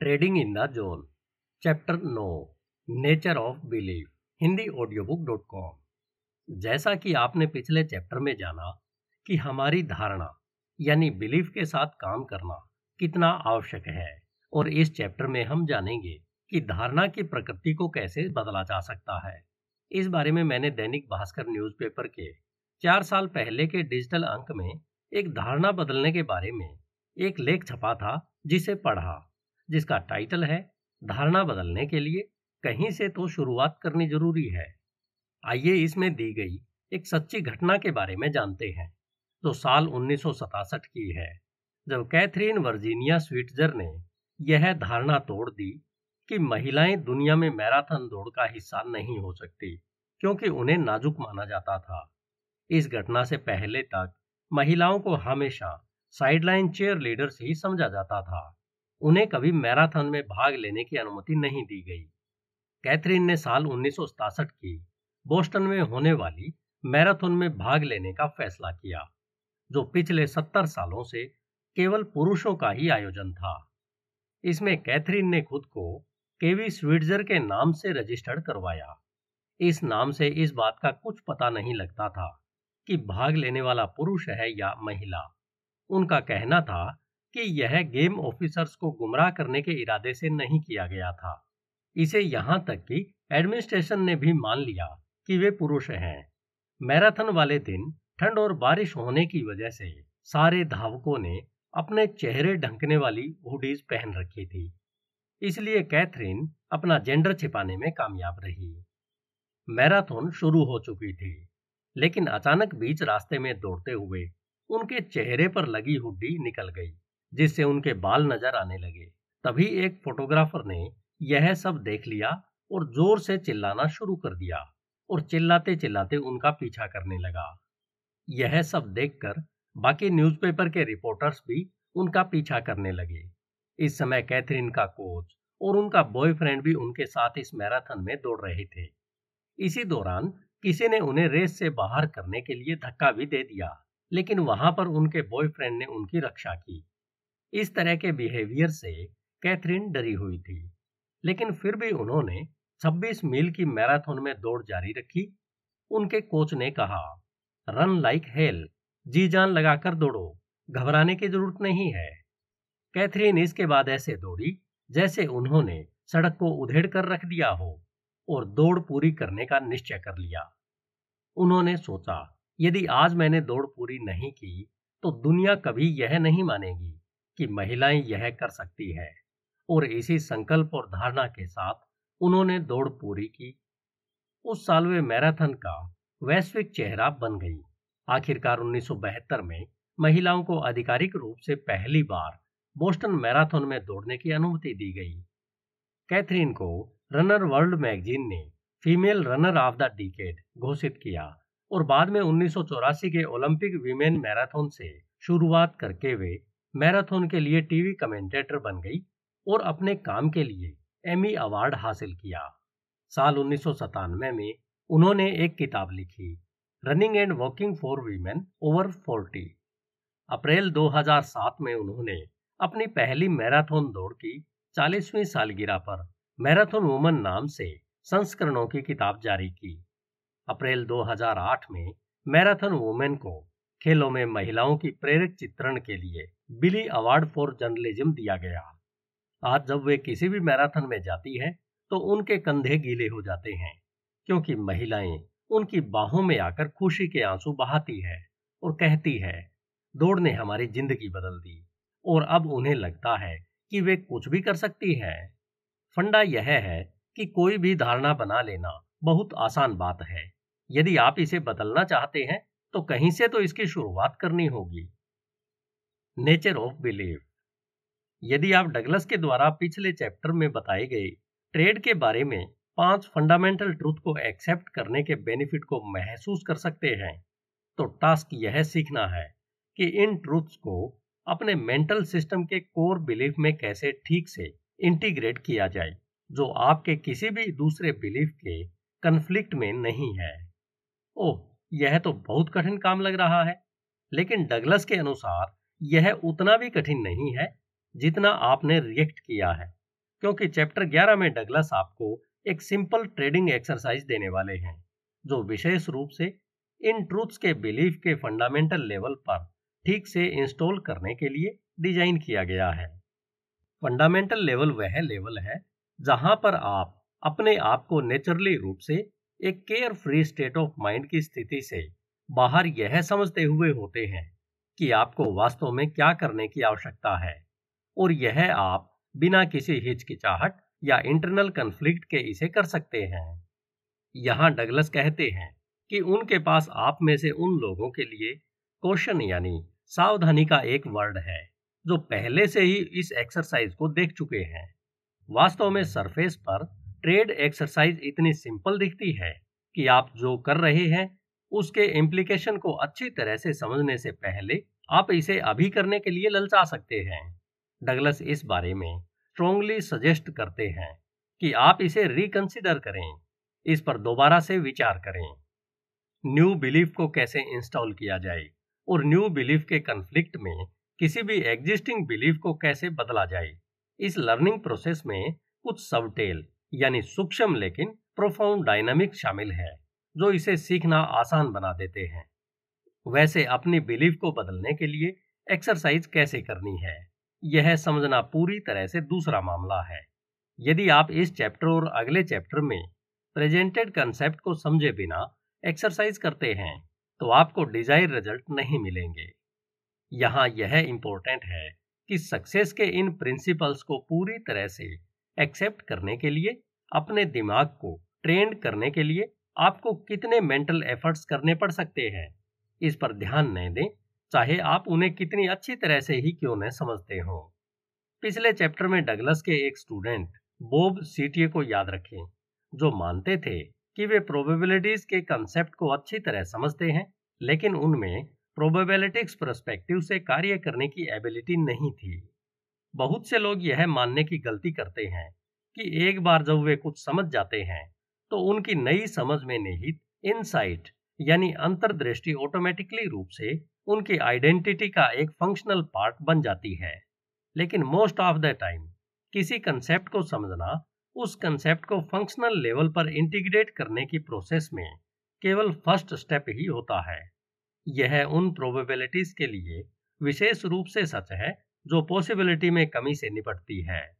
Trading in the zone chapter no nature of belief Hindi audio book dot com जैसा कि आपने पिछले chapter में जाना कि हमारी धारणा, यानी बिलीफ के साथ काम करना, कितना आवश्यक है, और इस चैप्टर में हम जानेंगे कि धारणा की प्रकृति को कैसे बदला जा सकता है। इस बारे में मैंने दैनिक भास्कर न्यूज़पेपर के चार साल पहले के डिजिटल अंक में एक धारणा बदलने के बारे में एक लेख छपा था, जिसे पढ़ा। जिसका टाइटल है धारणा बदलने के लिए कहीं से तो शुरुआत करनी ज़रूरी है। आइए इसमें दी गई एक सच्ची घटना के बारे में जानते हैं, जो साल उन्नीस की है, जब कैथरीन वर्जीनिया स्विट्जर ने यह धारणा तोड़ दी कि महिलाएँ दुनिया में मैराथन दौड़ का हिस्सा नहीं हो सकती, क्योंकि उन्हें नाजुक माना जाता था। इस घटना से पहले तक महिलाओं को हमेशा साइडलाइन चेयर लीडर्स ही समझा जाता था। उन्हें कभी मैराथन में भाग लेने की अनुमति नहीं दी गई। कैथरीन ने साल उन्नीस की बोस्टन में होने वाली मैराथन में भाग लेने का फैसला किया, जो पिछले सत्तर सालों से केवल पुरुषों का ही आयोजन था। इसमें कैथरीन ने खुद को केवी स्विट्जर के नाम से रजिस्टर्ड करवाया। इस नाम से इस बात का कुछ पता नहीं लगता था कि भाग लेने वाला पुरुष है या महिला। उनका कहना था कि यह गेम ऑफिसर्स को गुमराह करने के इरादे से नहीं किया गया था। इसे यहाँ तक कि एडमिनिस्ट्रेशन ने भी मान लिया कि वे पुरुष हैं। मैराथन वाले दिन ठंड और बारिश होने की वजह से सारे धावकों ने अपने चेहरे ढंकने वाली हुडीज पहन रखी थी। इसलिए कैथरीन अपना जेंडर छिपाने में कामयाब रही। मैराथन शुरू हो चुकी थी, लेकिन अचानक बीच रास्ते में दौड़ते हुए उनके चेहरे पर लगी हुड्डी निकल गई। जिससे उनके बाल नज़र आने लगे। तभी एक फोटोग्राफर ने यह सब देख लिया और ज़ोर से चिल्लाना शुरू कर दिया और चिल्लाते चिल्लाते उनका पीछा करने लगा। यह सब देखकर बाकी न्यूज़पेपर के रिपोर्टर्स भी उनका पीछा करने लगे। इस समय कैथरीन का कोच और उनका बॉयफ्रेंड भी उनके साथ इस मैराथन में दौड़ रहे थे। इसी दौरान किसी ने उन्हें रेस से बाहर करने के लिए धक्का भी दे दिया, लेकिन वहाँ पर उनके बॉयफ्रेंड ने उनकी रक्षा की। इस तरह के बिहेवियर से कैथरीन डरी हुई थी, लेकिन फिर भी उन्होंने 26 मील की मैराथन में दौड़ जारी रखी। उनके कोच ने कहा, रन लाइक हेल, जी जान लगाकर दौड़ो, घबराने की ज़रूरत नहीं है। कैथरीन इसके बाद ऐसे दौड़ी, जैसे उन्होंने सड़क को उधेड़ कर रख दिया हो, और दौड़ पूरी करने का निश्चय कर लिया। उन्होंने सोचा, यदि आज मैंने दौड़ पूरी नहीं की तो दुनिया कभी यह नहीं मानेगी कि महिलाएँ यह कर सकती है और इसी संकल्प और धारणा के साथ उन्होंने दौड़ पूरी की। उस साल वे मैराथन का वैश्विक चेहरा बन गई। आखिरकार 1972 में महिलाओं को आधिकारिक रूप से पहली बार बोस्टन मैराथन में दौड़ने की अनुमति दी गई। कैथरीन को रनर वर्ल्ड मैगजीन ने female runner of the decade घोषित किया और बाद में उन्नीस सौ चौरासी के ओलंपिक वीमेन मैराथन से शुरुआत करके वे मैराथन के लिए टीवी कमेंटेटर बन गई और अपने काम के लिए एमी अवार्ड हासिल किया। साल उन्नीस में उन्होंने एक किताब लिखी, running and walking for women over forty. अप्रैल 2007 में उन्होंने अपनी पहली मैराथन दौड़ की 40वीं सालगिरह पर मैराथन वुमन नाम से संस्करणों की किताब जारी की। अप्रैल 2008 में मैराथन वुमेन को खेलों में महिलाओं की प्रेरक चित्रण के लिए बिली अवार्ड फॉर जर्नलिज्म दिया गया। आज जब वे किसी भी मैराथन में जाती हैं तो उनके कंधे गीले हो जाते हैं, क्योंकि महिलाएँ उनकी बाहों में आकर खुशी के आँसू बहाती है और कहती है, दौड़ ने हमारी ज़िंदगी बदल दी। और अब उन्हें लगता है कि वे कुछ भी कर सकती है। फंडा यह है कि कोई भी धारणा बना लेना बहुत आसान बात है। यदि आप इसे बदलना चाहते हैं तो कहीं से तो इसकी शुरुआत करनी होगी। Nature of believe. यदि आप डगलस के द्वारा पिछले चैप्टर में बताए गए ट्रेड के बारे में पाँच फंडामेंटल ट्रूथ को एक्सेप्ट करने के बेनिफिट को महसूस कर सकते हैं तो टास्क यह सीखना है कि इन ट्रूथ्स को अपने मेंटल सिस्टम के कोर बिलीफ में कैसे ठीक से इंटीग्रेट किया जाए, जो आपके किसी भी दूसरे बिलीफ के कन्फ्लिक्ट में नहीं है। ओह, यह तो बहुत कठिन काम लग रहा है, लेकिन डगलस के अनुसार यह उतना भी कठिन नहीं है जितना आपने रिएक्ट किया है, क्योंकि चैप्टर 11 में डगलस आपको एक सिंपल ट्रेडिंग एक्सरसाइज देने वाले हैं, जो विशेष रूप से इन ट्रूथ्स के बिलीफ के फंडामेंटल लेवल पर ठीक से इंस्टॉल करने के लिए डिज़ाइन किया गया है। फंडामेंटल लेवल वह लेवल है जहाँ पर आप अपने आप को नेचुरली रूप से एक care free state of mind की स्थिति से बाहर यह समझते हुए होते हैं कि आपको वास्तव में क्या करने की आवश्यकता है। और यह आप बिना किसी हिचकिचाहट या इंटरनल कंफ्लिक्ट के इसे कर सकते हैं। यहाँ डगलस कहते हैं कि उनके पास आप में से उन लोगों के लिए क्वेश्चन यानी सावधानी का एक वर्ड है, जो पहले से ही इस एक्सरसाइज को देख चुके हैं। वास्तव में सरफेस पर ट्रेड एक्सरसाइज इतनी सिंपल दिखती है कि आप जो कर रहे हैं उसके इम्प्लीकेशन को अच्छी तरह से समझने से पहले आप इसे अभी करने के लिए ललचा सकते हैं। डगलस इस बारे में स्ट्रोंगली सजेस्ट करते हैं कि आप इसे रिकंसिडर करें। इस पर दोबारा से विचार करें। न्यू बिलीफ को कैसे इंस्टॉल किया जाए और न्यू बिलीफ के कंफ्लिक्ट में किसी भी एग्जिस्टिंग बिलीफ को कैसे बदला जाए। इस लर्निंग प्रोसेस में कुछ सबटेल यानी सूक्ष्म लेकिन प्रोफाउंड डायनामिक शामिल है। जो इसे सीखना आसान बना देते हैं। वैसे अपनी बिलीफ को बदलने के लिए एक्सरसाइज कैसे करनी है, यह समझना पूरी तरह से दूसरा मामला है। यदि आप इस चैप्टर और अगले चैप्टर में प्रेजेंटेड कंसेप्ट को समझे बिना एक्सरसाइज करते हैं तो आपको डिज़ायर रिज़ल्ट नहीं मिलेंगे। यहाँ यह इम्पोर्टेंट है कि सक्सेस के इन प्रिंसिपल्स को पूरी तरह से एक्सेप्ट करने के लिए, अपने दिमाग को ट्रेंड करने के लिए आपको कितने मेंटल एफर्ट्स करने पड़ सकते हैं? इस पर ध्यान नहीं दें, चाहे आप उन्हें कितनी अच्छी तरह से ही क्यों न समझते हो। पिछले चैप्टर में डगलस के एक स्टूडेंट बोब सीटीए को याद रखें, जो मानते थे कि वे प्रोबेबिलिटीज के कंसेप्ट को अच्छी तरह समझते हैं, लेकिन उनमें प्रोबेबिलिटिक्स परस्पेक्टिव से कार्य करने की एबिलिटी नहीं थी। बहुत से लोग यह मानने की गलती करते हैं कि एक बार जब वे कुछ समझ जाते हैं तो उनकी नई समझ में निहित इनसाइट यानी अंतर्दृष्टि ऑटोमेटिकली रूप से उनकी आइडेंटिटी का एक फंक्शनल पार्ट बन जाती है। लेकिन मोस्ट ऑफ़ द टाइम किसी कंसेप्ट को समझना, उस कंसेप्ट को फंक्शनल लेवल पर इंटीग्रेट करने की प्रोसेस में केवल फ़र्स्ट स्टेप ही होता है। यह उन प्रोबेबिलिटीज के लिए विशेष रूप से सच है, जो पॉसिबिलिटी में कमी से निपटती है।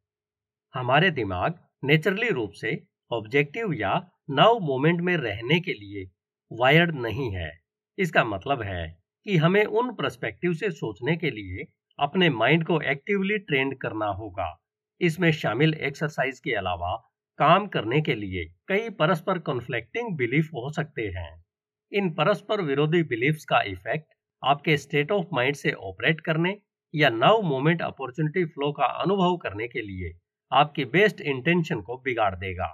हमारे दिमाग नेचुरली रूप से ऑब्जेक्टिव या नव मोमेंट में रहने के लिए वायर्ड नहीं है। इसका मतलब है कि हमें उन परस्पेक्टिव से सोचने के लिए अपने माइंड को एक्टिवली ट्रेंड करना होगा। इसमें शामिल एक्सरसाइज के अलावा काम करने के लिए कई परस्पर कॉन्फ्लिक्टिंग बिलीफ हो सकते हैं। इन परस्पर विरोधी बिलीफ्स का इफ़ेक्ट आपके स्टेट ऑफ़ माइंड से ऑपरेट करने या नव मोमेंट अपॉर्चुनिटी फ्लो का अनुभव करने के लिए आपकी बेस्ट इंटेंशन को बिगाड़ देगा।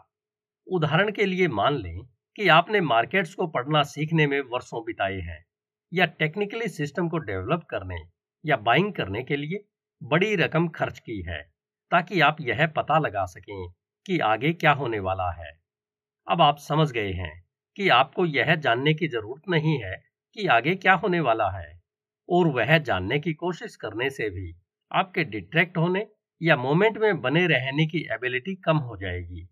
उदाहरण के लिए मान लें कि आपने मार्केट्स को पढ़ना सीखने में वर्षों बिताए हैं, या टेक्निकली सिस्टम को डेवलप करने या बाइंग करने के लिए बड़ी रकम खर्च की है, ताकि आप यह पता लगा सकें कि आगे क्या होने वाला है। अब आप समझ गए हैं कि आपको यह जानने की ज़रूरत नहीं है कि आगे क्या होने वाला है, और वह जानने की कोशिश करने से भी आपके डिट्रैक्ट होने या मोमेंट में बने रहने की एबिलिटी कम हो जाएगी।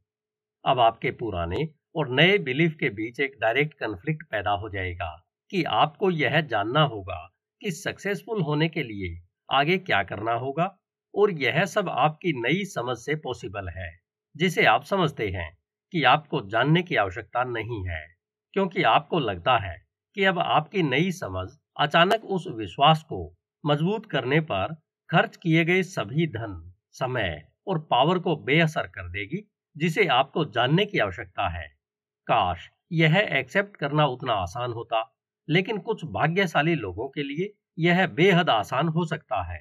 अब आपके पुराने और नए बिलीफ के बीच एक डायरेक्ट कन्फ्लिक्ट पैदा हो जाएगा कि आपको यह जानना होगा कि सक्सेसफुल होने के लिए आगे क्या करना होगा और यह सब आपकी नई समझ से पॉसिबल है, जिसे आप समझते हैं कि आपको जानने की आवश्यकता नहीं है। क्योंकि आपको लगता है कि अब आपकी नई समझ अचानक उस विश्वास को मज़बूत करने पर खर्च किए गए सभी धन, समय और पावर को बेअसर कर देगी। जिसे आपको जानने की आवश्यकता है। काश यह एक्सेप्ट करना उतना आसान होता, लेकिन कुछ भाग्यशाली लोगों के लिए यह बेहद आसान हो सकता है।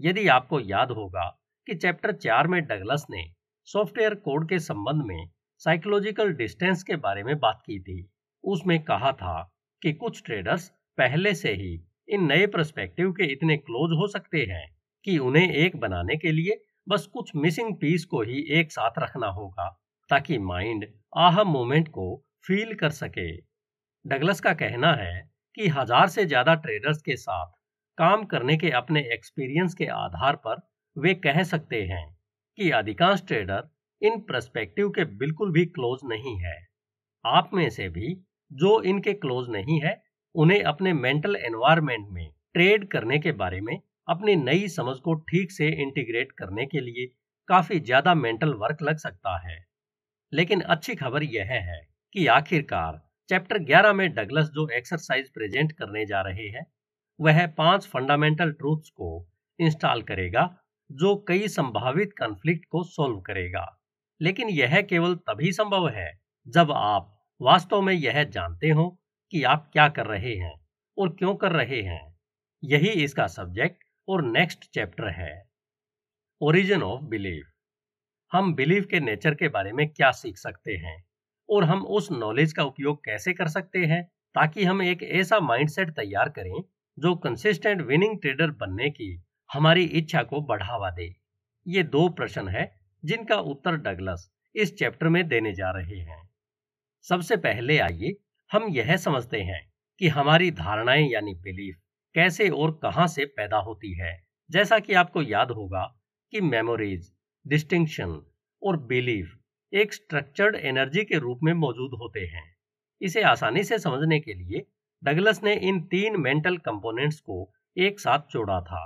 यदि आपको याद होगा कि चैप्टर चार में डगलस ने सॉफ्टवेयर कोड के संबंध में साइकोलॉजिकल डिस्टेंस के बारे में बात की थी। उसमें कहा था कि कुछ ट्रेडर्स पहले से ही इन नए परस्पेक्टिव के इतने क्लोज हो सकते हैं कि उन्हें एक बनाने के लिए बस कुछ मिसिंग पीस को ही एक साथ रखना होगा, ताकि माइंड आह मोमेंट को फील कर सके। डगलस का कहना है कि हज़ार से ज़्यादा ट्रेडर्स के साथ काम करने के अपने एक्सपीरियंस के आधार पर वे कह सकते हैं कि अधिकांश ट्रेडर इन प्रस्पेक्टिव के बिल्कुल भी क्लोज नहीं है। आप में से भी जो इनके क्लोज नहीं है, उन्हें अपने मेंटल एनवायरमेंट में ट्रेड करने के बारे में अपनी नई समझ को ठीक से इंटीग्रेट करने के लिए काफ़ी ज़्यादा मेंटल वर्क लग सकता है। लेकिन अच्छी खबर यह है कि आखिरकार चैप्टर 11 में डगलस जो एक्सरसाइज प्रेजेंट करने जा रहे हैं, वह पाँच फंडामेंटल ट्रूथ्स को इंस्टॉल करेगा, जो कई संभावित कॉन्फ्लिक्ट को सॉल्व करेगा। लेकिन यह केवल तभी संभव है जब आप वास्तव में यह जानते हो कि आप क्या कर रहे हैं और क्यों कर रहे हैं। यही इसका सब्जेक्ट और नेक्स्ट चैप्टर है, ओरिजिन ऑफ़ बिलीफ हम बिलीफ के नेचर के बारे में क्या सीख सकते हैं और हम उस नॉलेज का उपयोग कैसे कर सकते हैं ताकि हम एक ऐसा माइंडसेट तैयार करें जो कंसिस्टेंट विनिंग ट्रेडर बनने की हमारी इच्छा को बढ़ावा दे। ये दो प्रश्न है जिनका उत्तर डगलस इस चैप्टर में देने जा रहे हैं। सबसे पहले आइए हम यह समझते हैं कि हमारी धारणाएँ यानी बिलीफ कैसे और कहाँ से पैदा होती है। जैसा कि आपको याद होगा कि मेमोरीज डिस्टिंक्शन और बिलीफ एक स्ट्रक्चर्ड एनर्जी के रूप में मौजूद होते हैं। इसे आसानी से समझने के लिए डगलस ने इन तीन मेंटल कंपोनेंट्स को एक साथ जोड़ा था।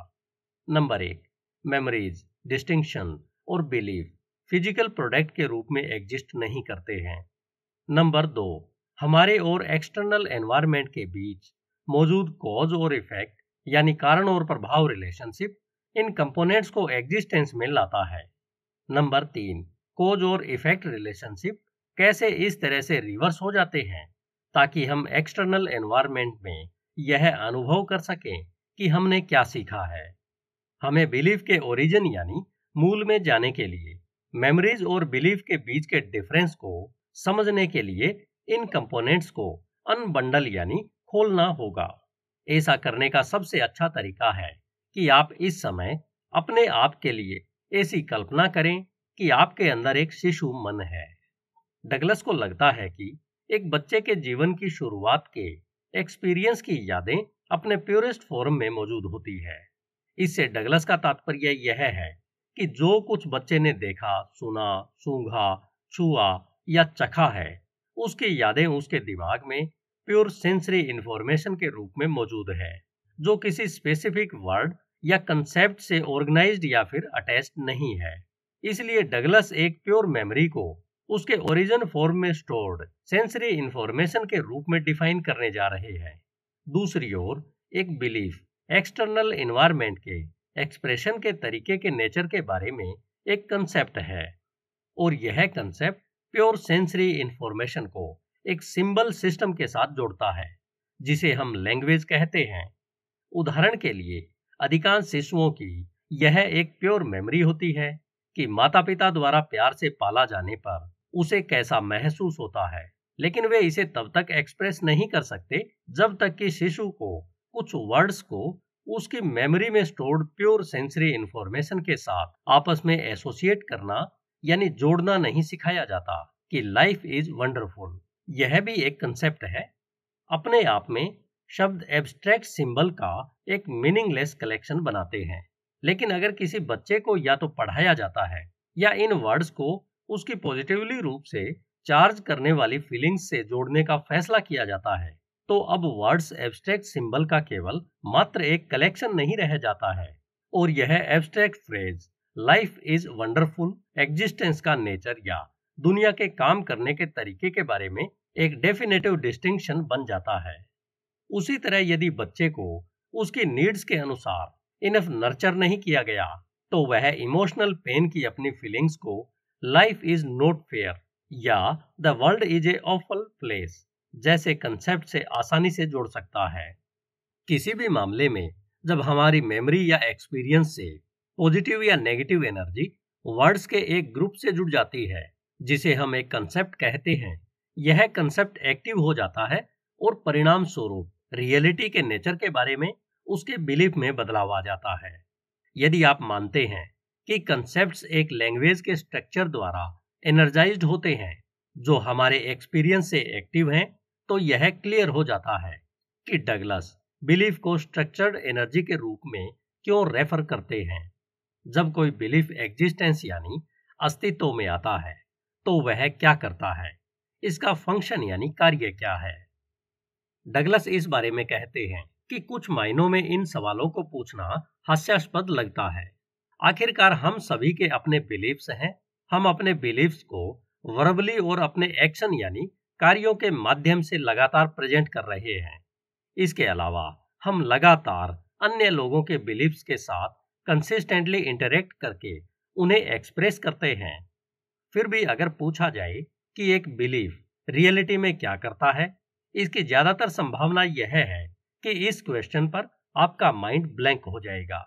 नंबर एक मेमोरीज डिस्टिंक्शन और बिलीफ फ़िज़िकल प्रोडक्ट के रूप में एग्जिस्ट नहीं करते हैं। नंबर दो, हमारे और एक्सटर्नल एनवायरमेंट के बीच मौजूद कॉज और इफ़ेक्ट यानी कारण और प्रभाव रिलेशनशिप इन कंपोनेंट्स को एग्जिस्टेंस में लाता है। नंबर तीन कोज और इफ़ेक्ट रिलेशनशिप कैसे इस तरह से रिवर्स हो जाते हैं, ताकि हम एक्सटर्नल एनवायरमेंट में यह अनुभव कर सकें कि हमने क्या सीखा है। हमें बिलीफ के ओरिजिन यानी मूल में जाने के लिए मेमोरीज और बिलीफ के बीच के डिफरेंस को समझने के लिए इन कंपोनेंट्स को अनबंडल यानी खोलना होगा। ऐसा करने का सबसे अच्छा तरीका है कि आप इस समय अपने आप के लिए ऐसी कल्पना करें कि आपके अंदर एक शिशु मन है। डगलस को लगता है कि एक बच्चे के जीवन की शुरुआत के एक्सपीरियंस की यादें अपने प्योरेस्ट फॉर्म में मौजूद होती है। इससे डगलस का तात्पर्य यह है कि जो कुछ बच्चे ने देखा, सुना, सूंघा, छुआ या चखा है, उसकी यादें उसके दिमाग में प्योर सेंसरी इंफॉर्मेशन के रूप में मौजूद है, जो किसी स्पेसिफिक वर्ड या कंसेप्ट से ऑर्गेनाइज्ड या फिर अटैच्ड नहीं है। इसलिए डगलस एक प्योर मेमोरी को उसके ओरिजिन फॉर्म में स्टोर्ड सेंसरी इंफॉर्मेशन के रूप में डिफाइन करने जा रहे हैं। दूसरी ओर, एक बिलीफ एक्सटर्नल इन्वायरमेंट के एक्सप्रेशन के तरीके के नेचर के बारे में एक कंसेप्ट है, और यह कंसेप्ट प्योर सेंसरी इंफॉर्मेशन को एक सिंबल सिस्टम के साथ जोड़ता है, जिसे हम लैंग्वेज कहते हैं। उदाहरण के लिए, अधिकांश शिशुओं की यह एक प्योर मेमोरी होती है कि माता पिता द्वारा प्यार से पाला जाने पर उसे कैसा महसूस होता है, लेकिन वे इसे तब तक एक्सप्रेस नहीं कर सकते जब तक कि शिशु को, कुछ वर्ड्स को, उसकी मेमोरी में स्टोर्ड प्योर सेंसरी इंफॉर्मेशन के साथ आपस में एसोसिएट करना, यानी जोड़ना नहीं सिखाया जाता कि लाइफ इज़ वंडरफुल। यह भी एक कंसेप्ट है, अपने आप में शब्द एब्स्ट्रैक्ट सिंबल का एक मीनिंगलेस कलेक्शन बनाते हैं। लेकिन अगर किसी बच्चे को या तो पढ़ाया जाता है, या इन वर्ड्स को उसकी पॉजिटिवली रूप से चार्ज करने वाली फीलिंग्स से जोड़ने का फैसला किया जाता है तो अब वर्ड्स एब्स्ट्रैक्ट सिंबल का केवल मात्र एक कलेक्शन नहीं रह जाता है। और यह abstract phrase life is wonderful existence का नेचर या दुनिया के काम करने के तरीके के बारे में एक डेफिनेटिव डिस्टिंक्शन बन जाता है। उसी तरह यदि बच्चे को उसकी नीड्स के अनुसार इनफ नर्चर नहीं किया गया तो वह इमोशनल पेन की अपनी फीलिंग्स को लाइफ इज़ नोट फेयर या the world is a awful place जैसे कंसेप्ट से आसानी से जोड़ सकता है। किसी भी मामले में जब हमारी मेमोरी या एक्सपीरियंस से पॉजिटिव या नेगेटिव एनर्जी वर्ड्स के एक ग्रुप से जुड़ जाती है, जिसे हम एक कंसेप्ट कहते हैं यह कंसेप्ट एक्टिव हो जाता है और परिणाम स्वरूप रियलिटी के नेचर के बारे में उसके बिलीफ में बदलाव आ जाता है। यदि आप मानते हैं कि कंसेप्ट एक लैंग्वेज के स्ट्रक्चर द्वारा एनर्जाइज्ड होते हैं, जो हमारे एक्सपीरियंस से एक्टिव हैं तो यह क्लियर हो जाता है कि डगलस बिलीफ को स्ट्रक्चर्ड एनर्जी के रूप में क्यों रेफर करते हैं। जब कोई बिलीफ एग्जिस्टेंस यानी अस्तित्व में आता है तो वह क्या करता है? इसका फ़ंक्शन यानी कार्य क्या है? डगलस इस बारे में कहते हैं कि कुछ मायनों में इन सवालों को पूछना हास्यास्पद लगता है। आखिरकार हम सभी के अपने बिलीफ्स हैं। हम अपने बिलीफ्स को वर्बली और अपने एक्शन यानी कार्यों के माध्यम से लगातार प्रेजेंट कर रहे हैं। इसके अलावा हम लगातार अन्य लोगों के बिलीफ्स के साथ कंसिस्टेंटली इंटरेक्ट करके उन्हें एक्सप्रेस करते हैं। फिर भी अगर पूछा जाए कि एक बिलीफ रियलिटी में क्या करता है। इसकी ज़्यादातर संभावना यह है कि इस क्वेश्चन पर आपका माइंड ब्लैंक हो जाएगा।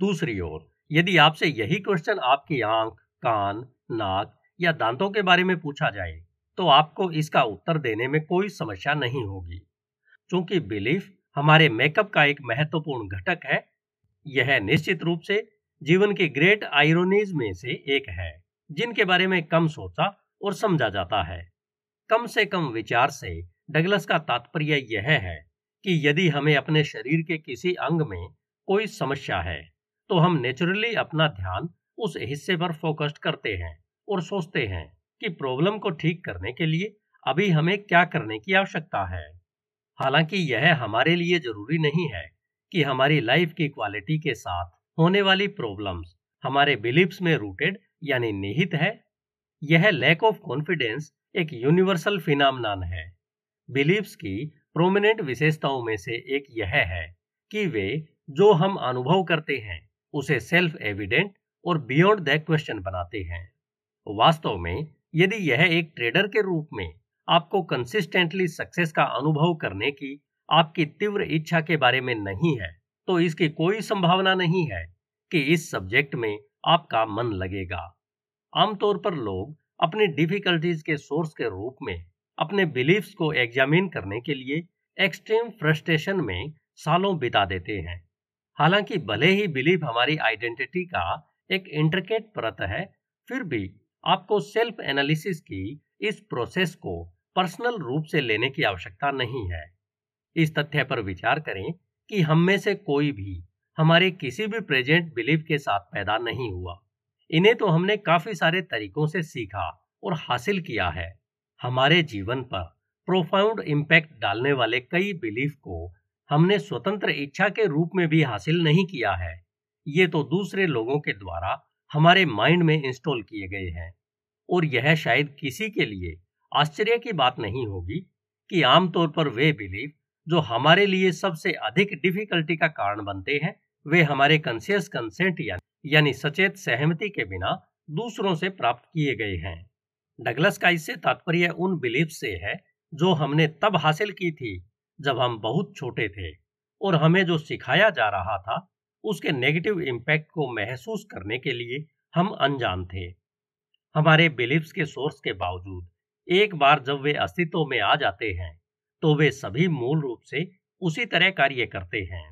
दूसरी ओर, यदि आपसे यही क्वेश्चन आपकी आँख, कान, नाक या दांतों के बारे में पूछा जाए तो आपको इसका उत्तर देने में कोई समस्या नहीं होगी। क्योंकि बिलीफ हमारे मेकअप का एक महत्वपूर्ण घटक है, यह निश्चित रूप से जीवन की ग्रेट आयरोनीज में से एक है, जिनके बारे में कम सोचा और समझा जाता है। कम से कम विचार से डगलस का तात्पर्य यह है कि यदि हमें अपने शरीर के किसी अंग में कोई समस्या है तो हम नेचुरली अपना ध्यान उस हिस्से पर फोकस्ड करते हैं और सोचते हैं कि प्रॉब्लम को ठीक करने के लिए अभी हमें क्या करने की आवश्यकता है। हालाँकि यह हमारे लिए ज़रूरी नहीं है कि हमारी लाइफ की क्वालिटी के साथ होने वाली प्रॉब्लम्स हमारे बिलीफ्स में रूटेड यानी निहित है। यह लैक ऑफ़ कॉन्फिडेंस एक यूनिवर्सल फिनामनान है। बिलीफ्स की प्रोमिनेंट विशेषताओं में से एक यह है कि वे जो हम अनुभव करते हैं, उसे सेल्फ एविडेंट और बियॉन्ड द क्वेश्चन बनाते हैं। वास्तव में, यदि यह एक ट्रेडर के रूप में आपको कंसिस्टेंटली सक्सेस का अनुभव करने की आपकी तीव्र इच्छा के बारे में नहीं है तो इसकी कोई संभावना नहीं है कि इस सब्जेक्ट में आपका मन लगेगा। आमतौर पर लोग अपनी डिफिकल्टीज के सोर्स के रूप में अपने बिलीफ्स को एग्जामिन करने के लिए एक्सट्रीम फ्रस्ट्रेशन में सालों बिता देते हैं। हालाँकि भले ही बिलीफ हमारी आइडेंटिटी का एक इंटरकेट परत है, फिर भी आपको सेल्फ एनालिसिस की इस प्रोसेस को पर्सनल रूप से लेने की आवश्यकता नहीं है। इस तथ्य पर विचार करें कि हम में से कोई भी हमारे किसी भी प्रेजेंट बिलीफ के साथ पैदा नहीं हुआ। इन्हें तो हमने काफ़ी सारे तरीकों से सीखा और हासिल किया है। हमारे जीवन पर प्रोफाउंड इम्पैक्ट डालने वाले कई बिलीफ को हमने स्वतंत्र इच्छा के रूप में भी हासिल नहीं किया है। ये तो दूसरे लोगों के द्वारा हमारे माइंड में इंस्टॉल किए गए हैं। और यह शायद किसी के लिए आश्चर्य की बात नहीं होगी कि आमतौर पर वे बिलीफ जो हमारे लिए सबसे अधिक डिफिकल्टी का कारण बनते हैं वे हमारे कंसियस कंसेंट यानी सचेत सहमति के बिना दूसरों से प्राप्त किए गए हैं। डगलस का इससे तात्पर्य उन बिलीफ से है, जो हमने तब हासिल की थी, जब हम बहुत छोटे थे, और हमें जो सिखाया जा रहा था, उसके नेगेटिव इम्पैक्ट को महसूस करने के लिए हम अनजान थे। हमारे बिलीफ्स के सोर्स के बावजूद, एक बार जब वे अस्तित्व में आ जाते हैं तो वे सभी मूल रूप से उसी तरह कार्य करते हैं।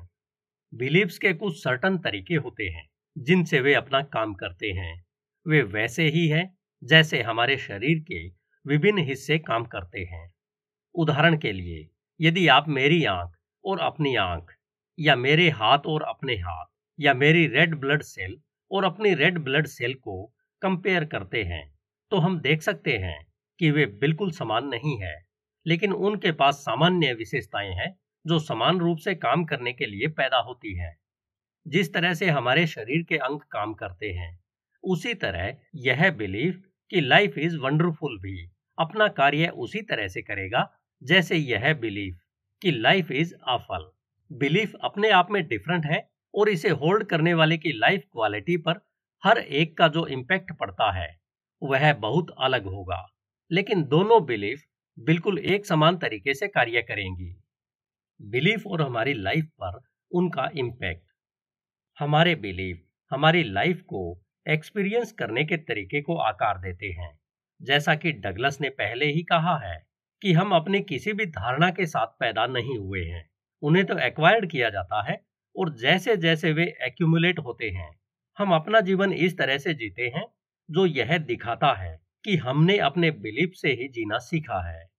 बिलीव्स के कुछ सर्टन तरीके होते हैं, जिनसे वे अपना काम करते हैं। वे वैसे ही हैं, जैसे हमारे शरीर के विभिन्न हिस्से काम करते हैं। उदाहरण के लिए, यदि आप मेरी आँख और अपनी आँख, या मेरे हाथ और अपने हाथ, या मेरी रेड ब्लड सेल और अपनी रेड ब्लड सेल को कंपेयर करते हैं तो हम देख सकते हैं कि वे बिल्कुल समान नहीं है, लेकिन उनके पास सामान्य विशेषताएँ हैं जो समान रूप से काम करने के लिए पैदा होती है। जिस तरह से हमारे शरीर के अंग काम करते हैं, उसी तरह यह बिलीफ कि लाइफ इज़ वंडरफुल भी। अपना कार्य उसी तरह से करेगा, जैसे यह बिलीफ कि लाइफ इज़ अफल बिलीफ अपने आप में डिफरेंट है और इसे होल्ड करने वाले की लाइफ क्वालिटी पर हर एक का जो इम्पैक्ट पड़ता है, वह बहुत अलग होगा। लेकिन दोनों बिलीफ बिल्कुल एक समान तरीके से कार्य करेंगी। बिलीफ और हमारी लाइफ पर उनका इम्पैक्ट। हमारे बिलीफ, हमारी लाइफ को एक्सपीरियंस करने के तरीके को आकार देते हैं। जैसा कि डगलस ने पहले ही कहा है कि हम अपनी किसी भी धारणा के साथ पैदा नहीं हुए हैं। उन्हें तो एक्वायर्ड किया जाता है और जैसे जैसे वे एक्यूमुलेट होते हैं, हम अपना जीवन इस तरह से जीते हैं, जो यह दिखाता है कि हमने अपने बिलीफ से ही जीना सीखा है।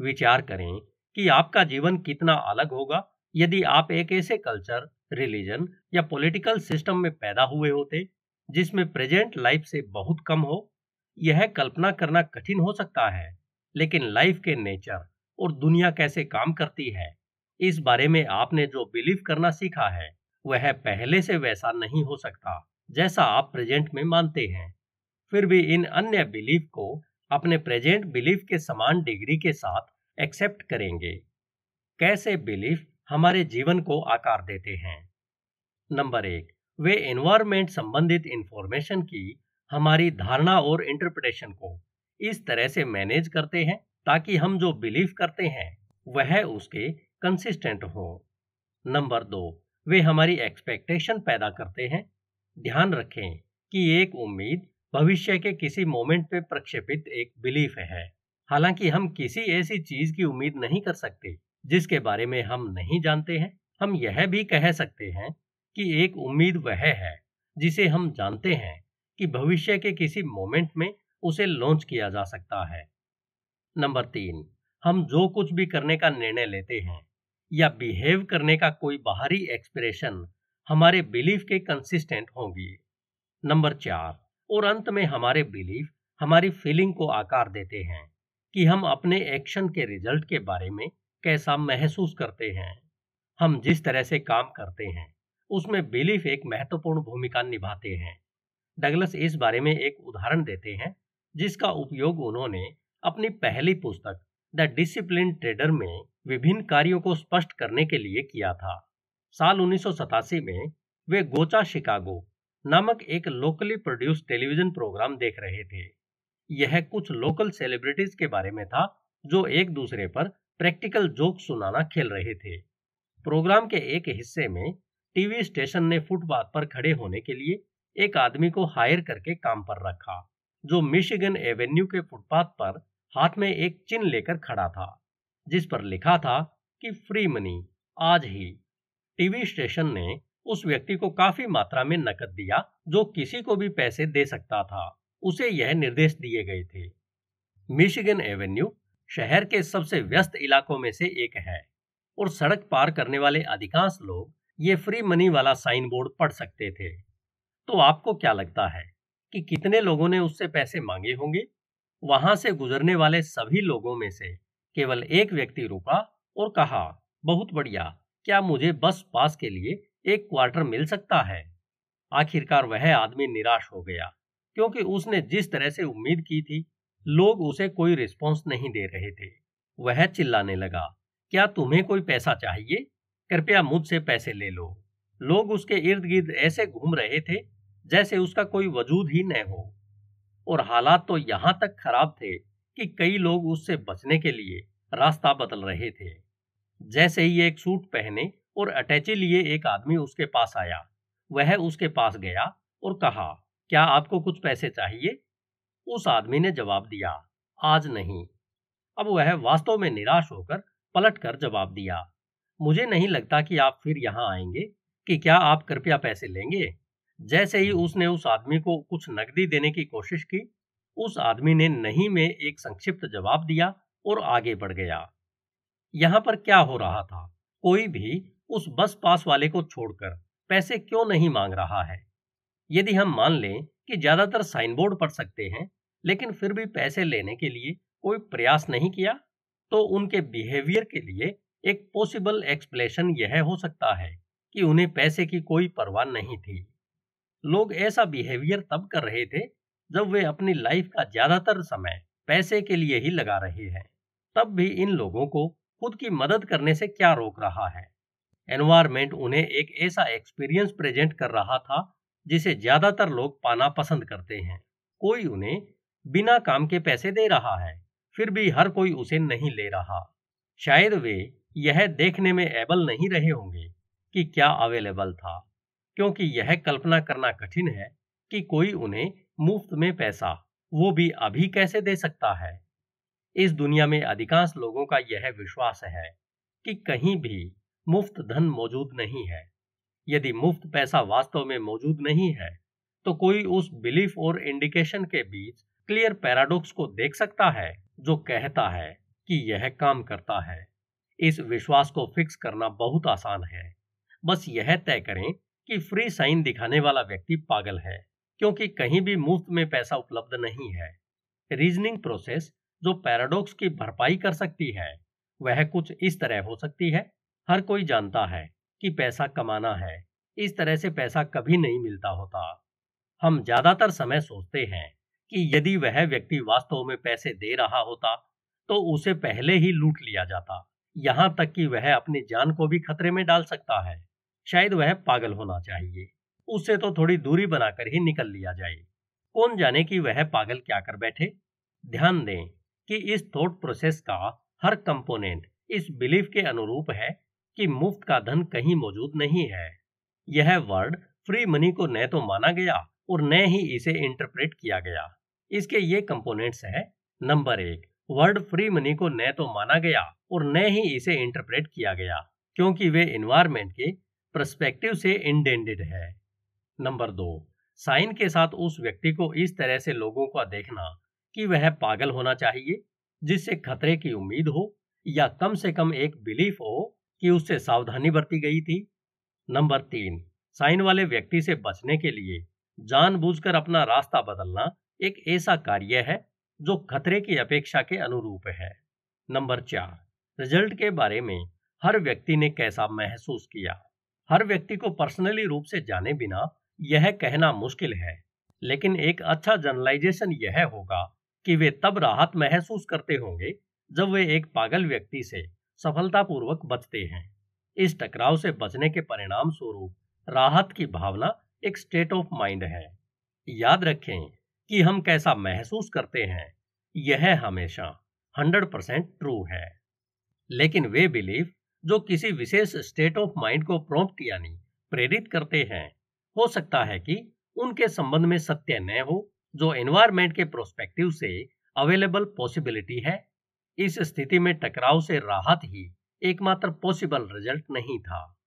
विचार करें कि आपका जीवन कितना अलग होगा यदि आप एक ऐसे कल्चर, रिलीजन या पॉलिटिकल सिस्टम में पैदा हुए होते, जिसमें प्रेजेंट लाइफ से बहुत कम हो। यह कल्पना करना कठिन हो सकता है, लेकिन लाइफ के नेचर और दुनिया कैसे काम करती है, इस बारे में आपने जो बिलीव करना सीखा है, वह पहले से वैसा नहीं हो सकता, जैसा आप प्रेजेंट में मानते हैं। फिर भी इन अन्य बिलीफ को, अपने प्रेजेंट बिलीफ के समान डिग्री के साथ एक्सेप्ट करेंगे। कैसे बिलीफ हमारे जीवन को आकार देते हैं? नंबर एक, वे एनवायरमेंट संबंधित इंफॉर्मेशन की हमारी धारणा और इंटरप्रिटेशन को इस तरह से मैनेज करते हैं ताकि हम जो बिलीव करते हैं, वह उसके कंसिस्टेंट हो। नंबर दो, वे हमारी एक्सपेक्टेशन पैदा करते हैं। ध्यान रखें कि एक उम्मीद भविष्य के किसी मोमेंट पे प्रक्षेपित एक बिलीफ है। हालाँकि हम किसी ऐसी चीज़ की उम्मीद नहीं कर सकते, जिसके बारे में हम नहीं जानते हैं। हम यह भी कह सकते हैं कि एक उम्मीद वह है, जिसे हम जानते हैं कि भविष्य के किसी मोमेंट में उसे लॉन्च किया जा सकता है। नंबर तीन, हम जो कुछ भी करने का निर्णय लेते हैं या बिहेव करने का कोई बाहरी एक्सप्रेशन हमारे बिलीफ के कंसिस्टेंट होंगी। नंबर चार, और अंत में हमारे बिलीफ हमारी फीलिंग को आकार देते हैं। कि हम अपने एक्शन के रिज़ल्ट के बारे में कैसा महसूस करते हैं। हम जिस तरह से काम करते हैं, उसमें बिलीफ एक महत्वपूर्ण भूमिका निभाते हैं। डगलस इस बारे में एक उदाहरण देते हैं, जिसका उपयोग उन्होंने अपनी पहली पुस्तक, द डिसिप्लिन ट्रेडर में विभिन्न कार्यों को स्पष्ट करने के लिए किया था। साल उन्नीस सौ सतासी में वे गोचा शिकागो नामक एक लोकली प्रोड्यूस टेलीविज़न प्रोग्राम देख रहे थे। यह कुछ लोकल सेलिब्रिटीज के बारे में था, जो एक दूसरे पर प्रैक्टिकल जोक सुनाना खेल रहे थे। प्रोग्राम के एक हिस्से में टीवी स्टेशन ने फुटपाथ पर खड़े होने के लिए एक आदमी को हायर करके काम पर रखा, जो मिशिगन एवेन्यू के फुटपाथ पर हाथ में एक चिन्ह लेकर खड़ा था, जिस पर लिखा था कि फ्री मनी आज ही। टीवी स्टेशन ने उस व्यक्ति को काफ़ी मात्रा में नकद दिया, जो किसी को भी पैसे दे सकता था। उसे यह निर्देश दिए गए थे। मिशिगन एवेन्यू शहर के सबसे व्यस्त इलाकों में से एक है और सड़क पार करने वाले अधिकांश लोग ये फ्री मनी वाला साइन बोर्ड पढ़ सकते थे। तो आपको क्या लगता है कि कितने लोगों ने उससे पैसे मांगे होंगे? वहाँ से गुजरने वाले सभी लोगों में से केवल एक व्यक्ति रुका और कहा, बहुत बढ़िया, क्या मुझे बस पास के लिए एक क्वार्टर मिल सकता है? आखिरकार वह आदमी निराश हो गया। क्योंकि उसने जिस तरह से उम्मीद की थी, लोग उसे कोई रिस्पॉन्स नहीं दे रहे थे। वह चिल्लाने लगा, क्या तुम्हें कोई पैसा चाहिए? कृपया मुझसे पैसे ले लो। लोग उसके इर्द गिर्द ऐसे घूम रहे थे, जैसे उसका कोई वजूद ही न हो। और हालात तो यहाँ तक खराब थे कि कई लोग उससे बचने के लिए रास्ता बदल रहे थे। जैसे ही एक सूट पहने और अटैची लिए एक आदमी उसके पास आया, वह उसके पास गया और कहा क्या आपको कुछ पैसे चाहिए? उस आदमी ने जवाब दिया, आज नहीं। अब वह वास्तव में निराश होकर पलट कर जवाब दिया, मुझे नहीं लगता कि आप फिर यहाँ आएँगे, कि क्या आप कृपया पैसे लेंगे? जैसे ही उसने उस आदमी को कुछ नकदी देने की कोशिश की, उस आदमी ने नहीं में एक संक्षिप्त जवाब दिया और आगे बढ़ गया। यहाँ पर क्या हो रहा था? कोई भी उस बस पास वाले को छोड़कर पैसे क्यों नहीं मांग रहा है? यदि हम मान लें कि ज़्यादातर साइन बोर्ड पढ़ सकते हैं, लेकिन फिर भी पैसे लेने के लिए कोई प्रयास नहीं किया तो उनके बिहेवियर के लिए एक पॉसिबल एक्सप्लेशन यह हो सकता है कि उन्हें पैसे की कोई परवाह नहीं थी। लोग ऐसा बिहेवियर तब कर रहे थे जब वे अपनी लाइफ का ज़्यादातर समय पैसे के लिए ही लगा रहे हैं। तब भी इन लोगों को खुद की मदद करने से क्या रोक रहा है? एनवायरमेंट उन्हें एक ऐसा एक्सपीरियंस प्रेजेंट कर रहा था जिसे ज़्यादातर लोग पाना पसंद करते हैं। कोई उन्हें बिना काम के पैसे दे रहा है, फिर भी हर कोई उसे नहीं ले रहा। शायद वे यह देखने में एबल नहीं रहे होंगे कि क्या अवेलेबल था, क्योंकि यह कल्पना करना कठिन है कि कोई उन्हें मुफ़्त में पैसा, वो भी अभी कैसे दे सकता है। इस दुनिया में अधिकांश लोगों का यह विश्वास है कि कहीं भी मुफ़्त धन मौजूद नहीं है। यदि मुफ़्त पैसा वास्तव में मौजूद नहीं है तो कोई उस बिलीफ और इंडिकेशन के बीच क्लियर पैराडॉक्स को देख सकता है, जो कहता है कि यह काम करता है। इस विश्वास को फिक्स करना बहुत आसान है। बस यह तय करें कि फ्री साइन दिखाने वाला व्यक्ति पागल है, क्योंकि कहीं भी मुफ़्त में पैसा उपलब्ध नहीं है। रीजनिंग प्रोसेस जो पैराडॉक्स की भरपाई कर सकती है, वह कुछ इस तरह हो सकती है, हर कोई जानता है। कि पैसा कमाना है। इस तरह से पैसा कभी नहीं मिलता होता। हम ज़्यादातर समय सोचते हैं कि यदि वह व्यक्ति वास्तव में पैसे दे रहा होता तो उसे पहले ही लूट लिया जाता। यहाँ तक कि वह अपनी जान को भी खतरे में डाल सकता है। शायद वह पागल होना चाहिए। उससे तो थोड़ी दूरी बनाकर ही निकल लिया जाए। कौन जाने कि वह पागल क्या कर बैठे? ध्यान दें कि इस थॉट प्रोसेस का हर कंपोनेंट इस बिलीफ के अनुरूप है कि मुफ़्त का धन कहीं मौजूद नहीं है। यह वर्ड फ्री मनी को न तो माना गया और न ही इसे इंटरप्रेट किया गया। इसके ये कंपोनेंट्स है नंबर एक, वर्ड फ्री मनी को न तो माना गया और न ही इसे इंटरप्रेट किया गया, क्योंकि वे इन्वायरमेंट के प्रस्पेक्टिव से इंडेंडेड है। नंबर दो साइन के साथ उस व्यक्ति को इस तरह से लोगों का देखना कि वह पागल होना चाहिए, जिससे खतरे की उम्मीद हो या कम से कम एक बिलीफ हो कि उससे सावधानी बरती गई थी। नंबर तीन, साइन वाले व्यक्ति से बचने के लिए जानबूझकर अपना रास्ता बदलना एक ऐसा कार्य है जो खतरे की अपेक्षा के अनुरूप है। नंबर चार, रिज़ल्ट के बारे में हर व्यक्ति ने कैसा महसूस किया? हर व्यक्ति को पर्सनली रूप से जाने बिना यह कहना मुश्किल है, लेकिन एक अच्छा जर्नलाइजेशन यह होगा कि वे तब राहत महसूस करते होंगे जब वे एक पागल व्यक्ति से सफलतापूर्वक बचते हैं। इस टकराव से बचने के परिणाम स्वरूप राहत की भावना एक स्टेट ऑफ़ माइंड है। याद रखें कि हम कैसा महसूस करते हैं, यह हमेशा 100% ट्रू है। लेकिन वे बिलीफ जो किसी विशेष स्टेट ऑफ़ माइंड को प्रॉम्प्ट यानी प्रेरित करते हैं, हो सकता है कि उनके संबंध में सत्य न हो, जो एनवायरमेंट के प्रोस्पेक्टिव से अवेलेबल पॉसिबिलिटी है। इस स्थिति में टकराव से राहत ही एकमात्र पॉसिबल रिज़ल्ट नहीं था।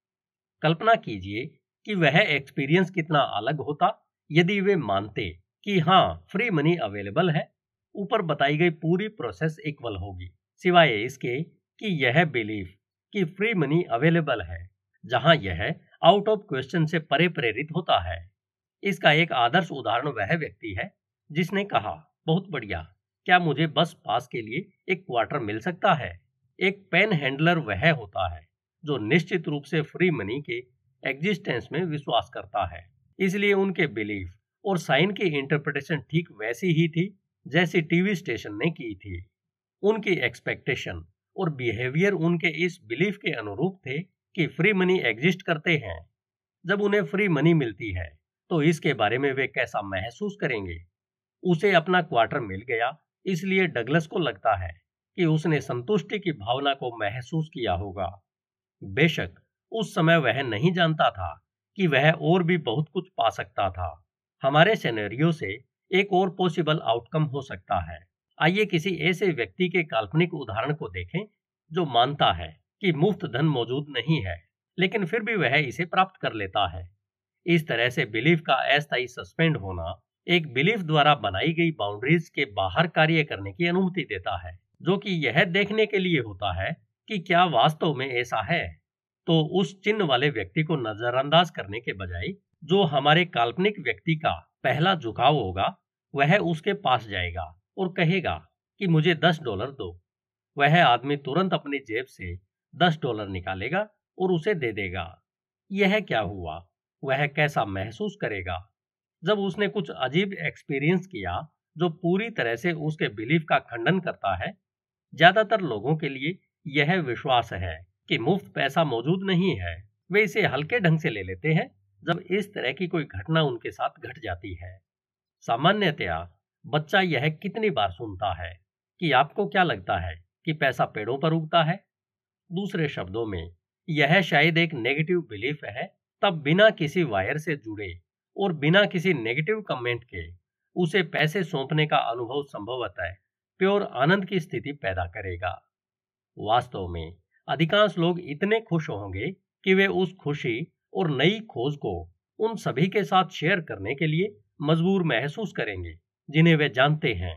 कल्पना कीजिए कि वह एक्सपीरियंस कितना अलग होता, यदि वे मानते कि हाँ फ्री मनी अवेलेबल है, ऊपर बताई गई पूरी प्रोसेस इक्वल होगी। सिवाय इसके कि यह बिलीफ कि फ्री मनी अवेलेबल है, जहाँ यह आउट ऑफ़ क्वेश्चन से परे प्रेरित होता है। इसका एक आदर्श उदाहरण वह व्यक्ति है, जिसने कहा, बहुत बढ़िया क्या मुझे बस पास के लिए एक क्वार्टर मिल सकता है? एक पेन हैंडलर वह होता है, जो निश्चित रूप से फ्री मनी के एग्जिस्टेंस में विश्वास करता है। इसलिए उनके बिलीफ और साइन की इंटरप्रिटेशन ठीक वैसी ही थी, जैसी टीवी स्टेशन ने की थी। उनकी एक्सपेक्टेशन और बिहेवियर उनके इस बिलीफ के अनुरूप थे कि फ्री मनी एग्जिस्ट करते हैं। जब उन्हें फ्री मनी मिलती है तो इसके बारे में वे कैसा महसूस करेंगे? उसे अपना क्वार्टर मिल गया इसलिए डगलस को लगता है कि उसने संतुष्टि की भावना को महसूस किया होगा। बेशक, उस समय वह नहीं जानता था कि वह और भी बहुत कुछ पा सकता था। हमारे सिनेरियो से एक और पॉसिबल आउटकम हो सकता है। आइए किसी ऐसे व्यक्ति के काल्पनिक उदाहरण को देखें, जो मानता है कि मुफ़्त धन मौजूद नहीं है, लेकिन फिर भी वह इसे प्राप्त कर लेता है। इस तरह से बिलीफ का अस्थायी सस्पेंड होना एक बिलीफ द्वारा बनाई गई बाउंड्रीज के बाहर कार्य करने की अनुमति देता है, जो कि यह देखने के लिए होता है कि क्या वास्तव में ऐसा है। तो उस चिन्ह वाले व्यक्ति को नजरअंदाज करने के बजाय, जो हमारे काल्पनिक व्यक्ति का पहला झुकाव होगा, वह उसके पास जाएगा और कहेगा कि मुझे दस डॉलर दो। वह आदमी तुरंत अपनी जेब से दस डॉलर निकालेगा और उसे दे देगा। यह क्या हुआ? वह कैसा महसूस करेगा? जब उसने कुछ अजीब एक्सपीरियंस किया, जो पूरी तरह से उसके बिलीफ का खंडन करता है, ज़्यादातर लोगों के लिए यह विश्वास है कि मुफ़्त पैसा मौजूद नहीं है। वे इसे हल्के ढंग से ले लेते हैं, जब इस तरह की कोई घटना उनके साथ घट जाती है। सामान्यतया, बच्चा यह कितनी बार सुनता है कि आपको क्या लगता है कि पैसा पेड़ों पर उगता है? दूसरे शब्दों में, यह शायद एक नेगेटिव बिलीफ है, तब बिना किसी वायर से जुड़े और बिना किसी नेगेटिव कमेंट के उसे पैसे सौंपने का अनुभव संभवतः प्योर आनंद की स्थिति पैदा करेगा। वास्तव में अधिकांश लोग इतने खुश होंगे कि वे उस खुशी और नई खोज को उन सभी के साथ शेयर करने के लिए मजबूर महसूस करेंगे, जिन्हें वे जानते हैं।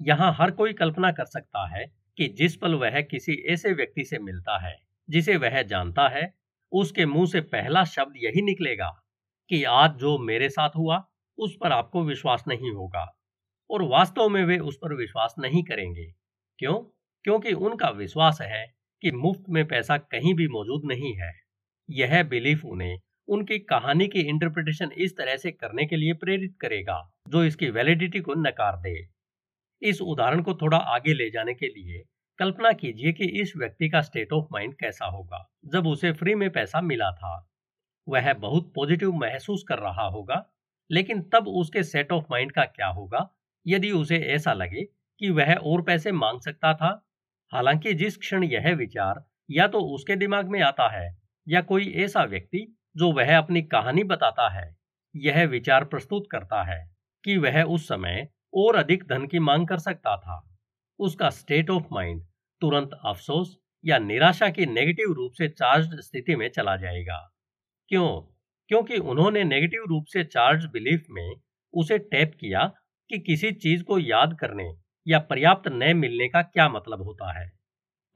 यहाँ हर कोई कल्पना कर सकता है कि जिस पल वह किसी ऐसे व्यक्ति से मिलता है, जिसे वह जानता है, उसके मुँह से पहला शब्द यही निकलेगा कि आज जो मेरे साथ हुआ, उस पर आपको विश्वास नहीं होगा। और वास्तव में वे उस पर विश्वास नहीं करेंगे। क्यों? क्योंकि उनका विश्वास है कि मुफ़्त में पैसा कहीं भी मौजूद नहीं है। यह बिलीफ उन्हें उनकी कहानी की इंटरप्रिटेशन इस तरह से करने के लिए प्रेरित करेगा, जो इसकी वैलिडिटी को नकार दे। इस उदाहरण को थोड़ा आगे ले जाने के लिए कल्पना कीजिए कि इस व्यक्ति का स्टेट ऑफ़ माइंड कैसा होगा, जब उसे फ्री में पैसा मिला था। वह बहुत पॉजिटिव महसूस कर रहा होगा, लेकिन तब उसके सेट ऑफ़ माइंड का क्या होगा? यदि उसे ऐसा लगे कि वह और पैसे मांग सकता था? हालाँकि जिस क्षण यह विचार या तो उसके दिमाग में आता है या कोई ऐसा व्यक्ति जो वह अपनी कहानी बताता है, यह विचार प्रस्तुत करता है कि वह उस समय और अधिक धन की मांग कर सकता था। उसका स्टेट ऑफ़ माइंड तुरंत अफसोस या निराशा की नेगेटिव रूप से चार्ज स्थिति में चला जाएगा। क्यों? क्योंकि उन्होंने नेगेटिव रूप से चार्ज बिलीफ में उसे टैप किया कि किसी चीज़ को याद करने या पर्याप्त न मिलने का क्या मतलब होता है।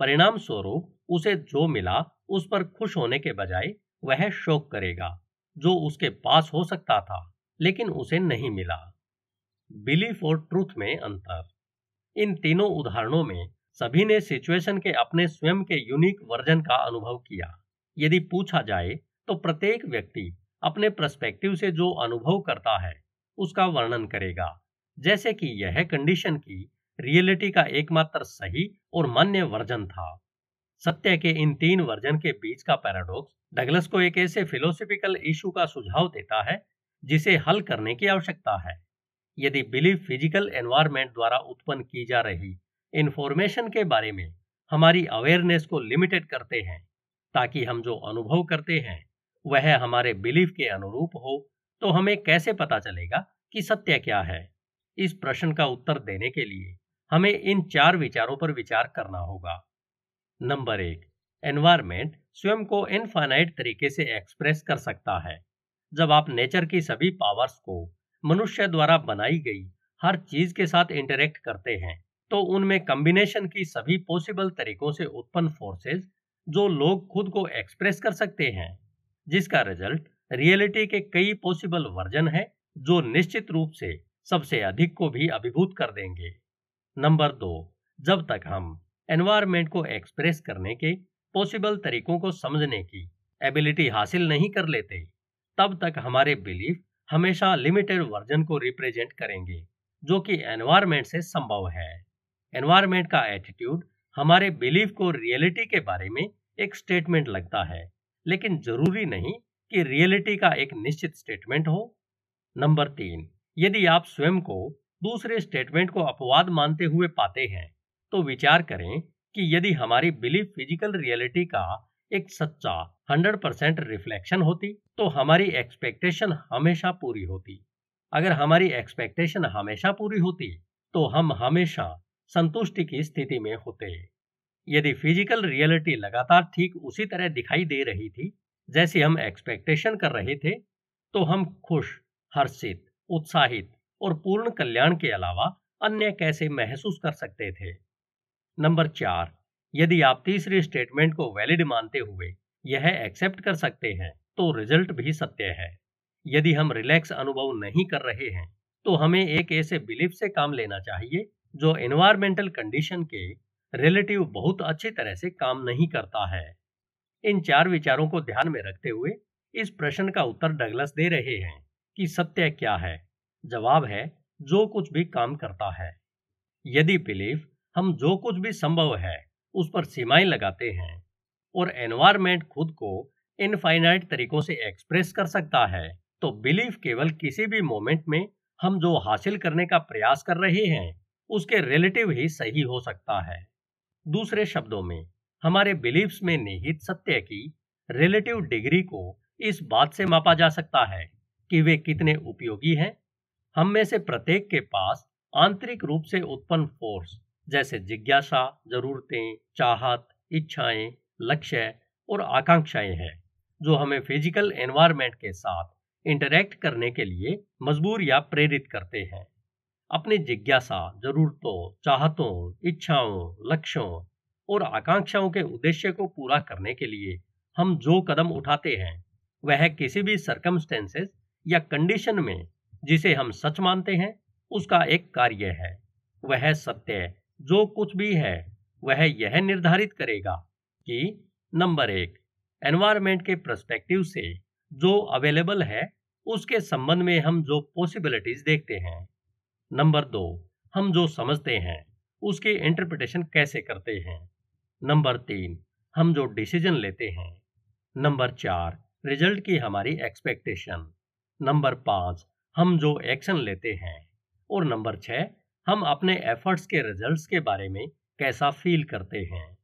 परिणाम स्वरूप उसे जो मिला, उस पर खुश होने के बजाय वह शोक करेगा, जो उसके पास हो सकता था, लेकिन उसे नहीं मिला। बिलीफ और ट्रूथ में अंतर। इन तीनों उदाहरणों में सभी ने सिचुएशन के अपने स्वयं के यूनिक वर्जन का अनुभव किया। यदि पूछा जाए तो प्रत्येक व्यक्ति अपने प्रस्पेक्टिव से जो अनुभव करता है, उसका वर्णन करेगा। जैसे कि यह कंडीशन की रियलिटी का एकमात्र सही और मान्य वर्जन था। सत्य के इन तीन वर्जन के बीच का पैराडॉक्स डगलस को एक ऐसे फिलोसफिकल इशू का सुझाव देता है, जिसे हल करने की आवश्यकता है। यदि बिलीफ फ़िज़िकल एनवायरमेंट द्वारा उत्पन्न की जा रही इंफॉर्मेशन के बारे में हमारी अवेयरनेस को लिमिटेड करते हैं, ताकि हम जो अनुभव करते हैं वह हमारे बिलीफ के अनुरूप हो तो हमें कैसे पता चलेगा कि सत्य क्या है? इस प्रश्न का उत्तर देने के लिए हमें इन चार विचारों पर विचार करना होगा। नंबर एक एनवायरमेंट स्वयं को इनफाइनाइट तरीके से एक्सप्रेस कर सकता है। जब आप नेचर की सभी पावर्स को मनुष्य द्वारा बनाई गई हर चीज़ के साथ इंटरेक्ट करते हैं तो उनमें कॉम्बिनेशन की सभी पॉसिबल तरीकों से उत्पन्न फोर्सेस जो लोग खुद को एक्सप्रेस कर सकते हैं। जिसका रिज़ल्ट रियलिटी के कई पॉसिबल वर्जन है, जो निश्चित रूप से सबसे अधिक को भी अभिभूत कर देंगे। नंबर दो, जब तक हम एनवायरमेंट को एक्सप्रेस करने के पॉसिबल तरीकों को समझने की एबिलिटी हासिल नहीं कर लेते, तब तक हमारे बिलीफ हमेशा लिमिटेड वर्जन को रिप्रेजेंट करेंगे, जो कि एनवायरमेंट से संभव है। एनवायरमेंट का एटीट्यूड हमारे बिलीफ को रियलिटी के बारे में एक स्टेटमेंट लगता है। लेकिन ज़रूरी नहीं कि रियलिटी का एक निश्चित स्टेटमेंट हो। नंबर तीन, यदि आप स्वयं को दूसरे स्टेटमेंट को अपवाद मानते हुए पाते हैं तो विचार करें कि यदि हमारी बिलीफ फ़िज़िकल रियलिटी का एक सच्चा हंड्रेड परसेंट रिफ्लेक्शन होती तो हमारी एक्सपेक्टेशन हमेशा पूरी होती। अगर हमारी एक्सपेक्टेशन हमेशा पूरी होती तो हम हमेशा संतुष्टि की स्थिति में होते। यदि फ़िज़िकल रियलिटी लगातार ठीक उसी तरह दिखाई दे रही थी, जैसी हम एक्सपेक्टेशन कर रहे थे तो हम खुश, हर्षित, उत्साहित और पूर्ण कल्याण के अलावा अन्य कैसे महसूस कर सकते थे? नंबर चार, यदि आप तीसरी स्टेटमेंट को वैलिड मानते हुए यह एक्सेप्ट कर सकते हैं तो रिज़ल्ट भी सत्य है। यदि हम रिलैक्स अनुभव नहीं कर रहे हैं तो हमें एक ऐसे बिलीफ से काम लेना चाहिए, जो एनवायरमेंटल कंडीशन के रिलेटिव बहुत अच्छी तरह से काम नहीं करता है। इन चार विचारों को ध्यान में रखते हुए इस प्रश्न का उत्तर डगलस दे रहे हैं कि सत्य क्या है। जवाब है, जो कुछ भी काम करता है। यदि बिलीफ हम जो कुछ भी संभव है, उस पर सीमाएँ लगाते हैं और एनवायरमेंट खुद को इनफाइनाइट तरीकों से एक्सप्रेस कर सकता है तो बिलीफ केवल किसी भी मोमेंट में हम जो हासिल करने का प्रयास कर रहे हैं, उसके रिलेटिव ही सही हो सकता है। दूसरे शब्दों में, हमारे बिलीफ्स में निहित सत्य की रिलेटिव डिग्री को इस बात से मापा जा सकता है कि वे कितने उपयोगी हैं। हम में से प्रत्येक के पास आंतरिक रूप से उत्पन्न फोर्स जैसे जिज्ञासा, जरूरतें, चाहत, इच्छाएँ, लक्ष्य और आकांक्षाएँ हैं, जो हमें फ़िज़िकल एनवायरनमेंट के साथ इंटरेक्ट करने के लिए मजबूर या प्रेरित करते हैं। अपनी जिज्ञासा, जरूरतों, चाहतों, इच्छाओं, लक्ष्यों और आकांक्षाओं के उद्देश्य को पूरा करने के लिए हम जो कदम उठाते हैं, वह किसी भी सरकमस्टेंसेस या कंडीशन में जिसे हम सच मानते हैं, उसका एक कार्य है। वह सत्य जो कुछ भी है, वह यह निर्धारित करेगा कि, नंबर एक एनवायरमेंट के प्रस्पेक्टिव से जो अवेलेबल है, उसके संबंध में हम जो पॉसिबिलिटीज देखते हैं। नंबर दो, हम जो समझते हैं, उसके इंटरप्रिटेशन कैसे करते हैं? नंबर तीन, हम जो डिसीज़न लेते हैं। नंबर चार रिज़ल्ट की हमारी एक्सपेक्टेशन नंबर पाँच, हम जो एक्शन लेते हैं। और नंबर छः, हम अपने एफर्ट्स के रिजल्ट्स के बारे में कैसा फील करते हैं।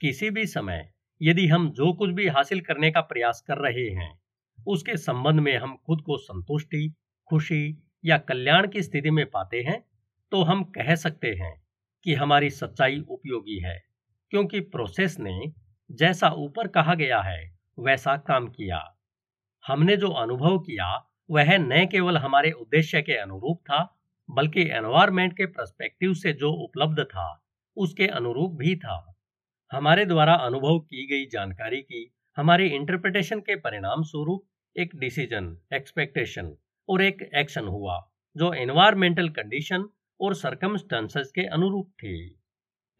किसी भी समय, यदि हम जो कुछ भी हासिल करने का प्रयास कर रहे हैं, उसके संबंध में हम खुद को संतुष्टि, खुशी या कल्याण की स्थिति में पाते हैं तो हम कह सकते हैं कि हमारी सच्चाई उपयोगी है, क्योंकि प्रोसेस ने जैसा ऊपर कहा गया है, वैसा काम किया। हमने जो अनुभव किया, वह न केवल हमारे उद्देश्य के अनुरूप था, बल्कि एनवायरमेंट के प्रस्पेक्टिव से जो उपलब्ध था, उसके अनुरूप भी था। हमारे द्वारा अनुभव की गई जानकारी की, हमारे इंटरप्रिटेशन के परिणाम स्वरूप एक डिसीज़न एक्सपेक्टेशन और एक एक्शन हुआ, जो एनवायरमेंटल कंडीशन और सरकमस्टांसेस के अनुरूप थी।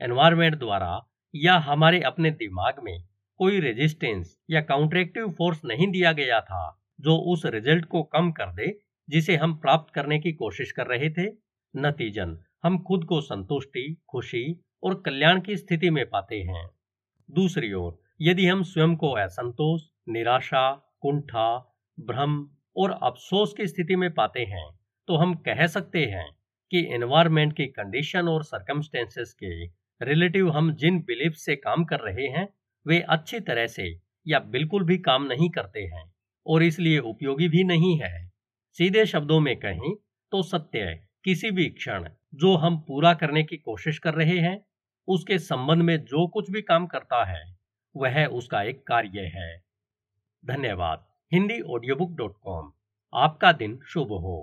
एनवायरमेंट द्वारा या हमारे अपने दिमाग में कोई रेजिस्टेंस या काउंटरेक्टिव फोर्स नहीं दिया गया था, जो उस रिज़ल्ट को कम कर दे, जिसे हम प्राप्त करने की कोशिश कर रहे थे। नतीजन, हम खुद को संतुष्टि, खुशी और कल्याण की स्थिति में पाते हैं। दूसरी ओर, यदि हम स्वयं को असंतोष, निराशा, कुंठा, भ्रम और अफसोस की स्थिति में पाते हैं तो हम कह सकते हैं कि एनवायरमेंट की कंडीशन और सरकमस्टेंसेस के रिलेटिव हम जिन बिलीफ से काम कर रहे हैं, वे अच्छी तरह से या बिल्कुल भी काम नहीं करते हैं और इसलिए उपयोगी भी नहीं है। सीधे शब्दों में कहें तो सत्य किसी भी क्षण जो हम पूरा करने की कोशिश कर रहे हैं, उसके संबंध में जो कुछ भी काम करता है, वह उसका एक कार्य है। धन्यवाद। Hindi audio book dot com आपका दिन शुभ हो।